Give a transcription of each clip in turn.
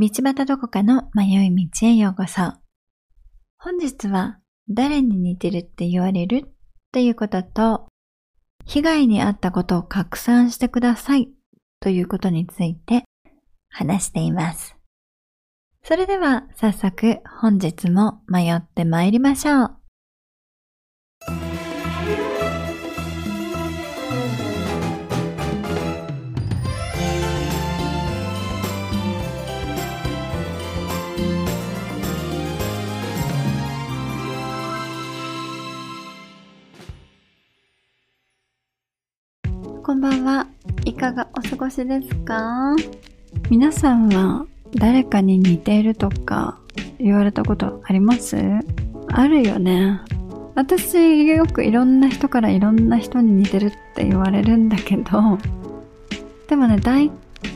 道端どこかの迷い道へようこそ。本日は誰に似てるって言われる？っていうことと、被害に遭ったことを拡散してくださいということについて話しています。それでは早速本日も迷って参りましょう。んばんは。いかがお過ごしですか？皆さんは誰かに似ているとか言われたことあります？あるよね。私よくいろんな人からいろんな人に似てるって言われるんだけど、でもね、大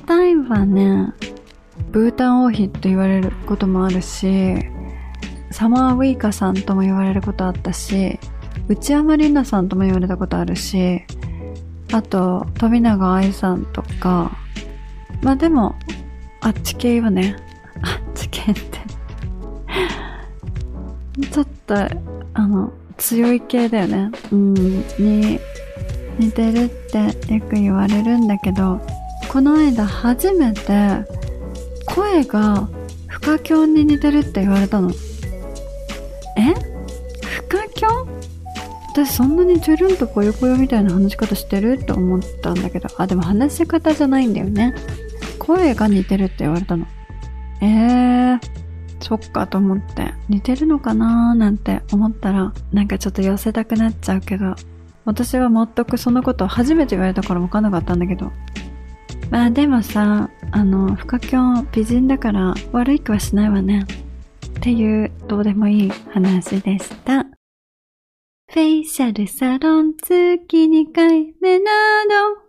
体はね、ブータン王妃と言われることもあるし、サマーウイカさんとも言われることあったし、内山里奈さんとも言われたことあるし、あと、富永愛さんとか、まあでも、あっち系はね、あっち系って。ちょっと、あの、強い系だよね。うん、に似てるってよく言われるんだけど、この間初めて声がフカキョンに似てるって言われたの。え？私そんなにチュルンとぽよぽよみたいな話し方してるって思ったんだけど、あ、でも話し方じゃないんだよね。声が似てるって言われたの。えー、そっかと思って、似てるのかなーなんて思ったら、なんかちょっと寄せたくなっちゃうけど、私は全くそのこと初めて言われたから分かんなかったんだけど。まあでもさ、あの、フカキョン美人だから悪い気はしないわね。っていうどうでもいい話でした。フェイシャルサロン月2回目など。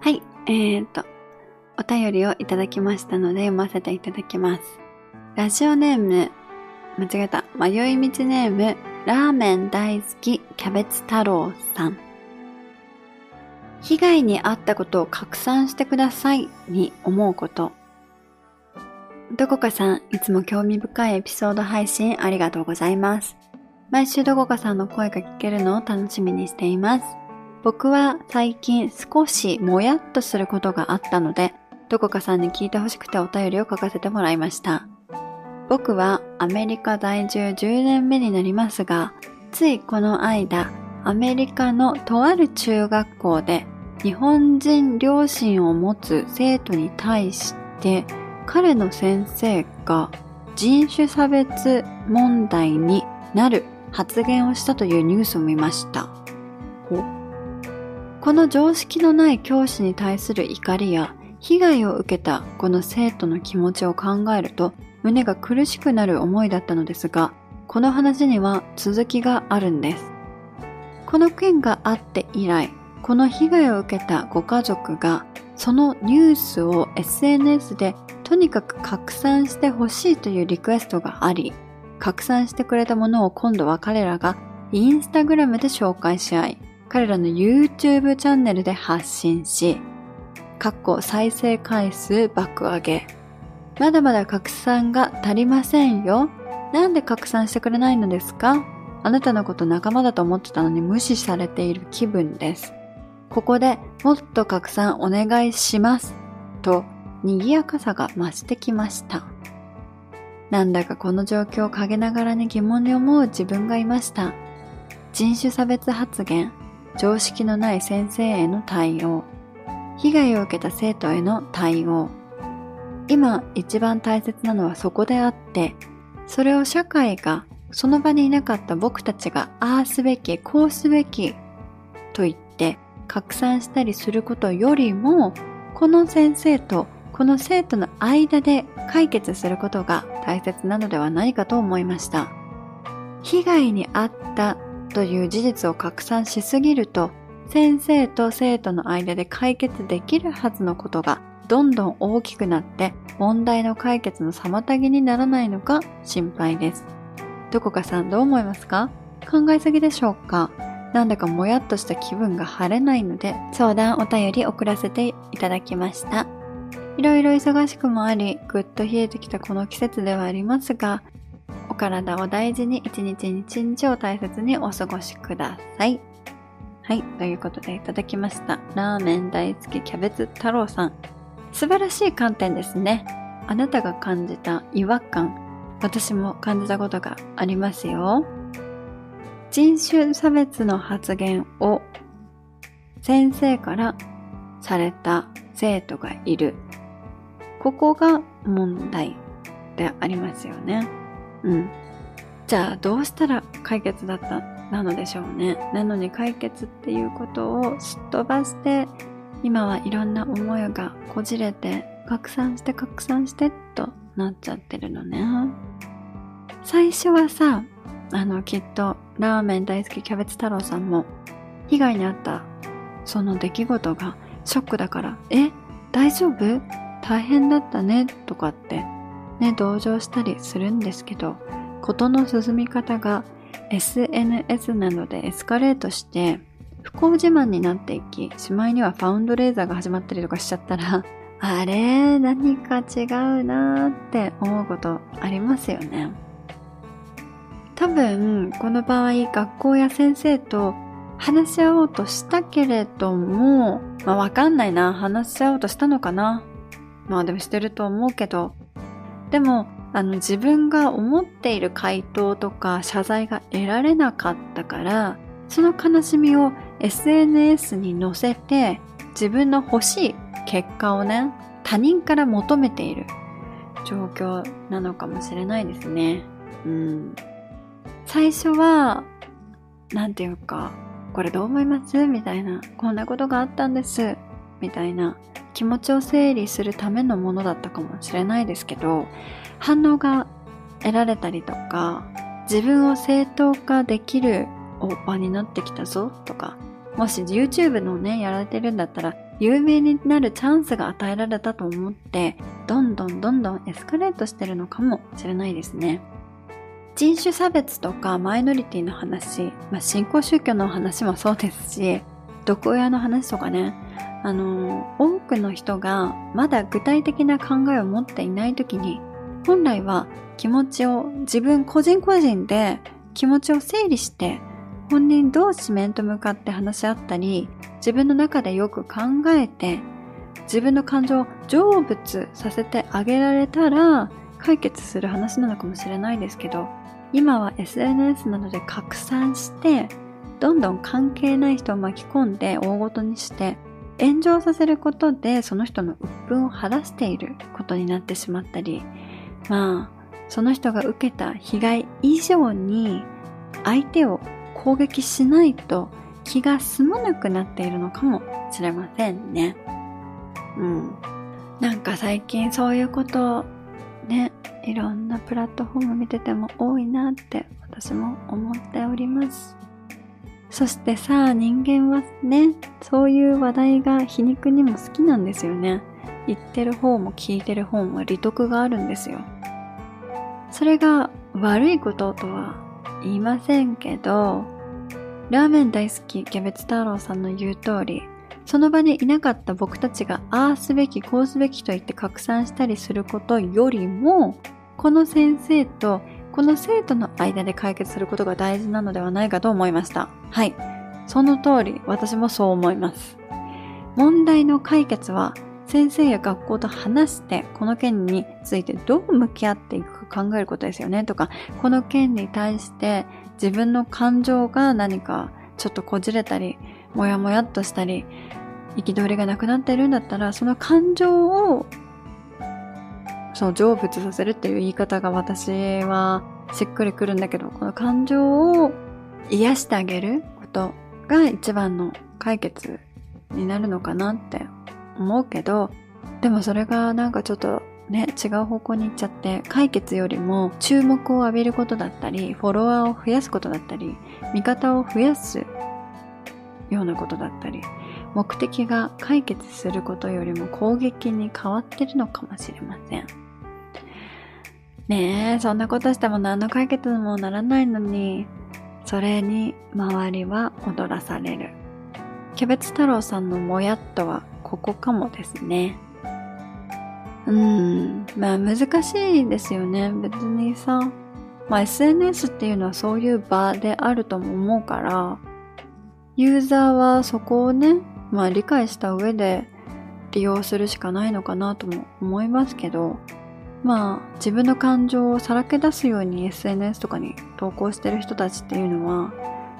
はい、えーと、お便りをいただきましたので読ませていただきます。ラジオネーム、間違えた、迷い道ネーム、ラーメン大好きキャベツ太郎さん。被害に遭ったことを拡散してくださいに思うこと。どこかさん、いつも興味深いエピソード配信ありがとうございます。毎週どこかさんの声が聞けるのを楽しみにしています。僕は最近少しもやっとすることがあったので、どこかさんに聞いてほしくてお便りを書かせてもらいました。僕はアメリカ在住10年目になりますが、ついこの間、アメリカのとある中学校で日本人両親を持つ生徒に対して彼の先生が人種差別問題になる発言をしたというニュースを見ました。この常識のない教師に対する怒りや被害を受けたこの生徒の気持ちを考えると胸が苦しくなる思いだったのですが、この話には続きがあるんです。この件があって以来、この被害を受けたご家族がそのニュースを SNS でとにかく拡散してほしいというリクエストがあり、拡散してくれたものを今度は彼らがインスタグラムで紹介し合い、彼らの YouTube チャンネルで発信し、かっこ再生回数爆上げ。まだまだ拡散が足りませんよ。なんで拡散してくれないのですか？あなたのこと仲間だと思ってたのに無視されている気分です。ここでもっと拡散お願いします。と賑やかさが増してきました。なんだかこの状況を陰ながらに疑問に思う自分がいました。人種差別発言、常識のない先生への対応、被害を受けた生徒への対応。今一番大切なのはそこであって、それを社会がその場にいなかった僕たちがああすべき、こうすべきと言って拡散したりすることよりも、この先生とこの生徒の間で解決することが大切なのではないかと思いました。被害に遭ったという事実を拡散しすぎると、先生と生徒の間で解決できるはずのことがどんどん大きくなって問題の解決の妨げにならないのか心配です。どこかさんどう思いますか？考えすぎでしょうか？なんだかもやっとした気分が晴れないので相談お便り送らせていただきました。いろいろ忙しくもあり、ぐっと冷えてきたこの季節ではありますが、お体を大事に一日一日を大切にお過ごしください。はい、ということでいただきました。ラーメン大好きキャベツ太郎さん。素晴らしい観点ですね。あなたが感じた違和感、私も感じたことがありますよ。人種差別の発言を先生からされた生徒がいる。ここが問題でありますよね。うん。じゃあどうしたら解決だったなのでしょうね。なのに解決っていうことをすっ飛ばして、今はいろんな思いがこじれて拡散して拡散してとなっちゃってるのね。最初はさ、あのきっとラーメン大好きキャベツ太郎さんも被害に遭ったその出来事がショックだから、え大丈夫？大変だったねとかってね、同情したりするんですけど、事の進み方が SNS などでエスカレートして、不幸自慢になっていき、しまいにはファウンドレーザーが始まったりとかしちゃったら、あれ？何か違うなーって思うことありますよね。多分、この場合、学校や先生と話し合おうとしたけれども、まあわかんないな。話し合おうとしたのかな。まあでもしてると思うけど、でも、あの自分が思っている回答とか謝罪が得られなかったから、その悲しみを SNS に載せて自分の欲しい結果をね、他人から求めている状況なのかもしれないですね。うん。最初は、なんていうか、これどう思います？みたいな、こんなことがあったんです。みたいな気持ちを整理するためのものだったかもしれないですけど、反応が得られたりとか、自分を正当化できる場になってきたぞとか、もし YouTube のね、やられてるんだったら、有名になるチャンスが与えられたと思って、どんどんどんどんエスカレートしてるのかもしれないですね。人種差別とかマイノリティの話、まあ、新興宗教の話もそうですし、毒親の話とかね、あの、多くの人がまだ具体的な考えを持っていない時に、本来は気持ちを自分個人個人で気持ちを整理して、本人同士面と向かって話し合ったり、自分の中でよく考えて、自分の感情を成仏させてあげられたら、解決する話なのかもしれないですけど、今は SNS などで拡散して、どんどん関係ない人を巻き込んで大ごとにして、炎上させることでその人の鬱憤を晴らしていることになってしまったり、まあ、その人が受けた被害以上に相手を攻撃しないと気が済まなくなっているのかもしれませんね。うん。なんか最近そういうことね、いろんなプラットフォーム見てても多いなって私も思っております。そしてさあ、人間はね、そういう話題が皮肉にも好きなんですよね。言ってる方も聞いてる方も利得があるんですよ。それが悪いこととは言いませんけど、ラーメン大好きキャベツ太郎さんの言う通り、その場にいなかった僕たちがああすべきこうすべきと言って拡散したりすることよりも、この先生とこの生徒の間で解決することが大事なのではないかと思いました。はい。その通り、私もそう思います。問題の解決は、先生や学校と話して、この件についてどう向き合っていくか考えることですよね。とか、この件に対して自分の感情が何かちょっとこじれたり、もやもやっとしたり、憤りがなくなっているんだったら、その感情をその成仏させるっていう言い方が私はしっくりくるんだけど、この感情を癒してあげることが一番の解決になるのかなって思うけど、でもそれがなんかちょっとね、違う方向に行っちゃって、解決よりも注目を浴びることだったり、フォロワーを増やすことだったり、味方を増やすようなことだったり、目的が解決することよりも攻撃に変わってるのかもしれません。ねえ、そんなことしても何の解決にもならないのに、それに周りは踊らされる。キャベツ太郎さんのもやっとはここかもですね。うん、まあ難しいですよね。別にさ、まあ SNS っていうのはそういう場であるとも思うから、ユーザーはそこをね、まあ理解した上で利用するしかないのかなとも思いますけど、まあ自分の感情をさらけ出すように SNS とかに投稿してる人たちっていうのは、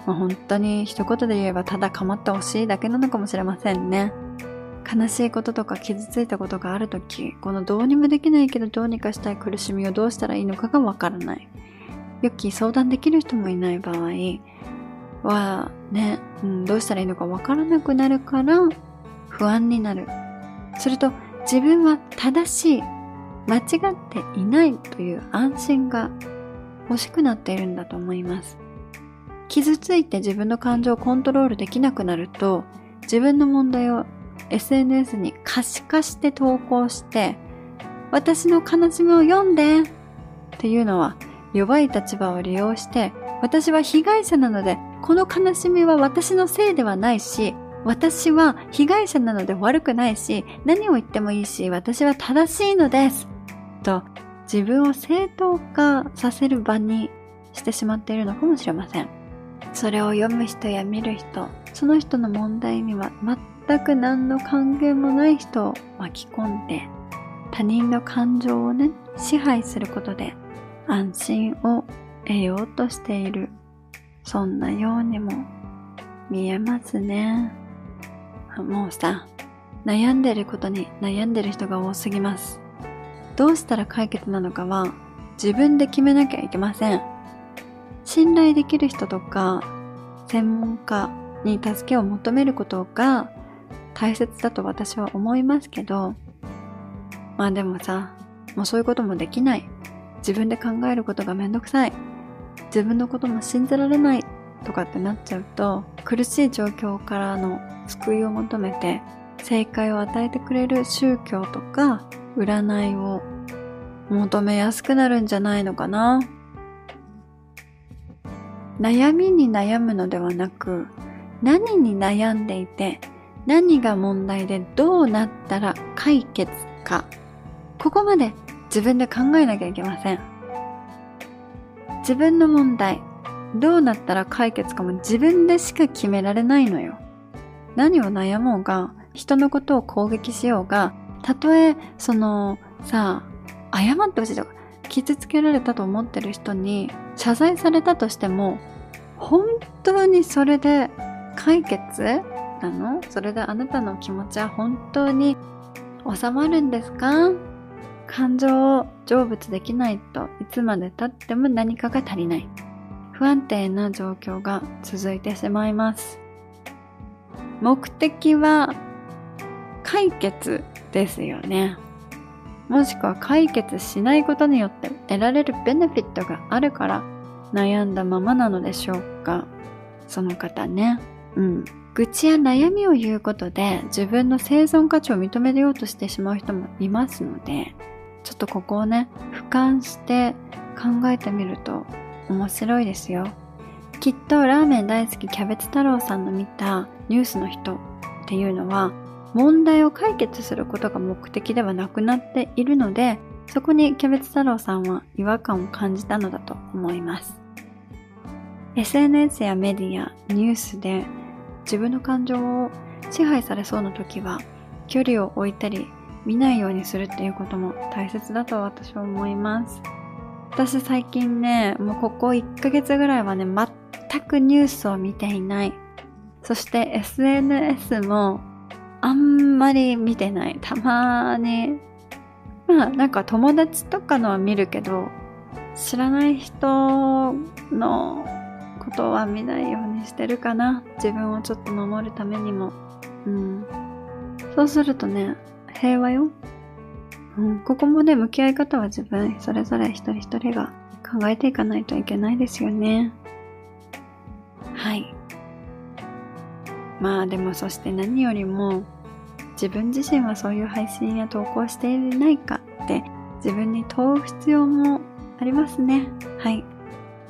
まあ、本当に一言で言えばただ構ってほしいだけなのかもしれませんね。悲しいこととか傷ついたことがあるとき、このどうにもできないけどどうにかしたい苦しみをどうしたらいいのかがわからない。よき相談できる人もいない場合はね、うん、どうしたらいいのかわからなくなるから不安になる。すると自分は正しい、間違っていないという安心が欲しくなっているんだと思います。傷ついて自分の感情をコントロールできなくなると自分の問題を SNS に可視化して投稿して私の悲しみを読んでっていうのは弱い立場を利用して私は被害者なのでこの悲しみは私のせいではないし私は被害者なので悪くないし何を言ってもいいし私は正しいのですと自分を正当化させる場にしてしまっているのかもしれません。それを読む人や見る人、その人の問題には全く何の関係もない人を巻き込んで、他人の感情をね、支配することで安心を得ようとしている。そんなようにも見えますね。もうさ、悩んでることに悩んでる人が多すぎます。どうしたら解決なのかは自分で決めなきゃいけません。信頼できる人とか専門家に助けを求めることが大切だと私は思いますけど、まあでもさ、もうそういうこともできない。自分で考えることがめんどくさい。自分のことも信じられないとかってなっちゃうと、苦しい状況からの救いを求めて、正解を与えてくれる宗教とか占いを求めやすくなるんじゃないのかな。悩みに悩むのではなく、何に悩んでいて、何が問題でどうなったら解決か。ここまで自分で考えなきゃいけません。自分の問題、どうなったら解決かも自分でしか決められないのよ。何を悩もうが、人のことを攻撃しようが、たとえ、その、さあ、謝ってほしいとか、傷つけられたと思ってる人に謝罪されたとしても、本当にそれで解決？なの？それであなたの気持ちは本当に収まるんですか？感情を成仏できないといつまで経っても何かが足りない。不安定な状況が続いてしまいます。目的は解決ですよね。もしくは解決しないことによって得られるベネフィットがあるから悩んだままなのでしょうかその方ね。うん。愚痴や悩みを言うことで自分の生存価値を認めようとしてしまう人もいますので、ちょっとここをね、俯瞰して考えてみると面白いですよ。きっとラーメン大好きキャベツ太郎さんの見たニュースの人っていうのは問題を解決することが目的ではなくなっているのでそこにキャベツ太郎さんは違和感を感じたのだと思います。SNS やメディア、ニュースで自分の感情を支配されそうな時は距離を置いたり見ないようにするっていうことも大切だと私は思います。私最近ね、もうここ1ヶ月ぐらいはね、全くニュースを見ていない。そして SNS もあんまり見てない。たまに。まあなんか友達とかのは見るけど知らない人のことは見ないようにしてるかな。自分をちょっと守るためにも。うん。そうするとね平和よ、うん、ここもね向き合い方は自分それぞれ一人一人が考えていかないといけないですよね。まあでもそして何よりも自分自身はそういう配信や投稿していないかって自分に問う必要もありますね。はい。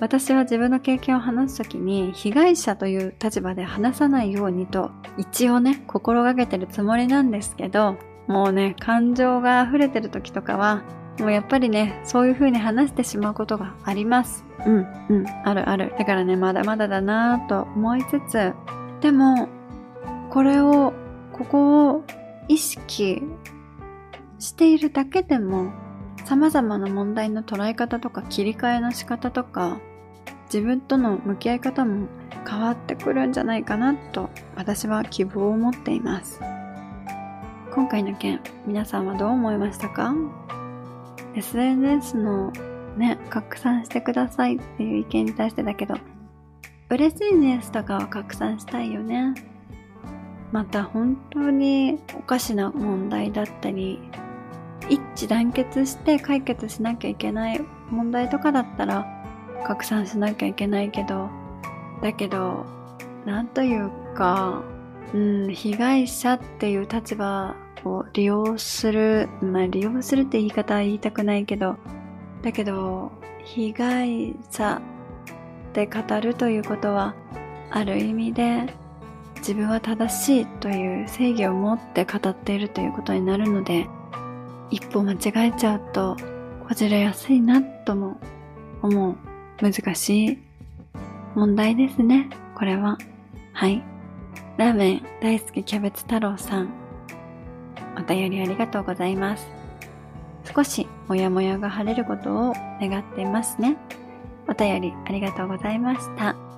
私は自分の経験を話すときに被害者という立場で話さないようにと一応ね心がけてるつもりなんですけどもうね感情が溢れてる時とかはもうやっぱりねそういう風に話してしまうことがありますうんうんあるあるだからねまだまだだなぁと思いつつでもこれをここを意識しているだけでも様々な問題の捉え方とか切り替えの仕方とか自分との向き合い方も変わってくるんじゃないかなと私は希望を持っています。今回の件皆さんはどう思いましたか？SNS のね拡散してくださいっていう意見に対してだけど嬉しいニュースとかは拡散したいよね。また本当におかしな問題だったり一致団結して解決しなきゃいけない問題とかだったら拡散しなきゃいけないけどだけどなんというかうん被害者っていう立場を利用するまあ利用するって言い方は言いたくないけどだけど被害者って語るということはある意味で自分は正しいという正義を持って語っているということになるので一歩間違えちゃうとこじれやすいなとも思う。難しい問題ですね。これは。はい。ラーメン大好きキャベツ太郎さん。お便りありがとうございます。少しもやもやが晴れることを願っていますね。お便りありがとうございました。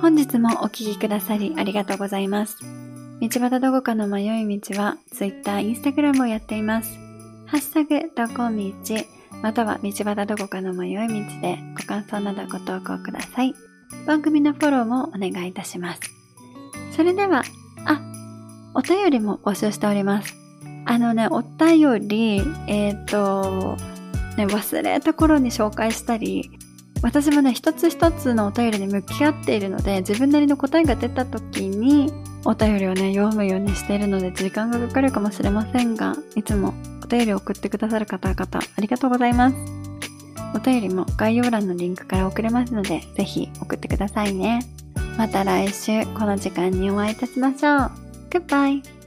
本日もお聴きくださりありがとうございます。道端どこかの迷い道は Twitter、Instagram をやっています。ハッシュタグどこ道または道端どこかの迷い道でご感想などご投稿ください。番組のフォローもお願いいたします。それでは、あ、お便りも募集しております。あのね、お便り、えっ、ー、と、ね、忘れた頃に紹介したり、私もね、一つ一つのお便りに向き合っているので、自分なりの答えが出た時に、お便りをね、読むようにしているので、時間がかかるかもしれませんが、いつもお便りを送ってくださる方々、ありがとうございます。お便りも概要欄のリンクから送れますので、ぜひ送ってくださいね。また来週、この時間にお会いいたしましょう。Goodbye!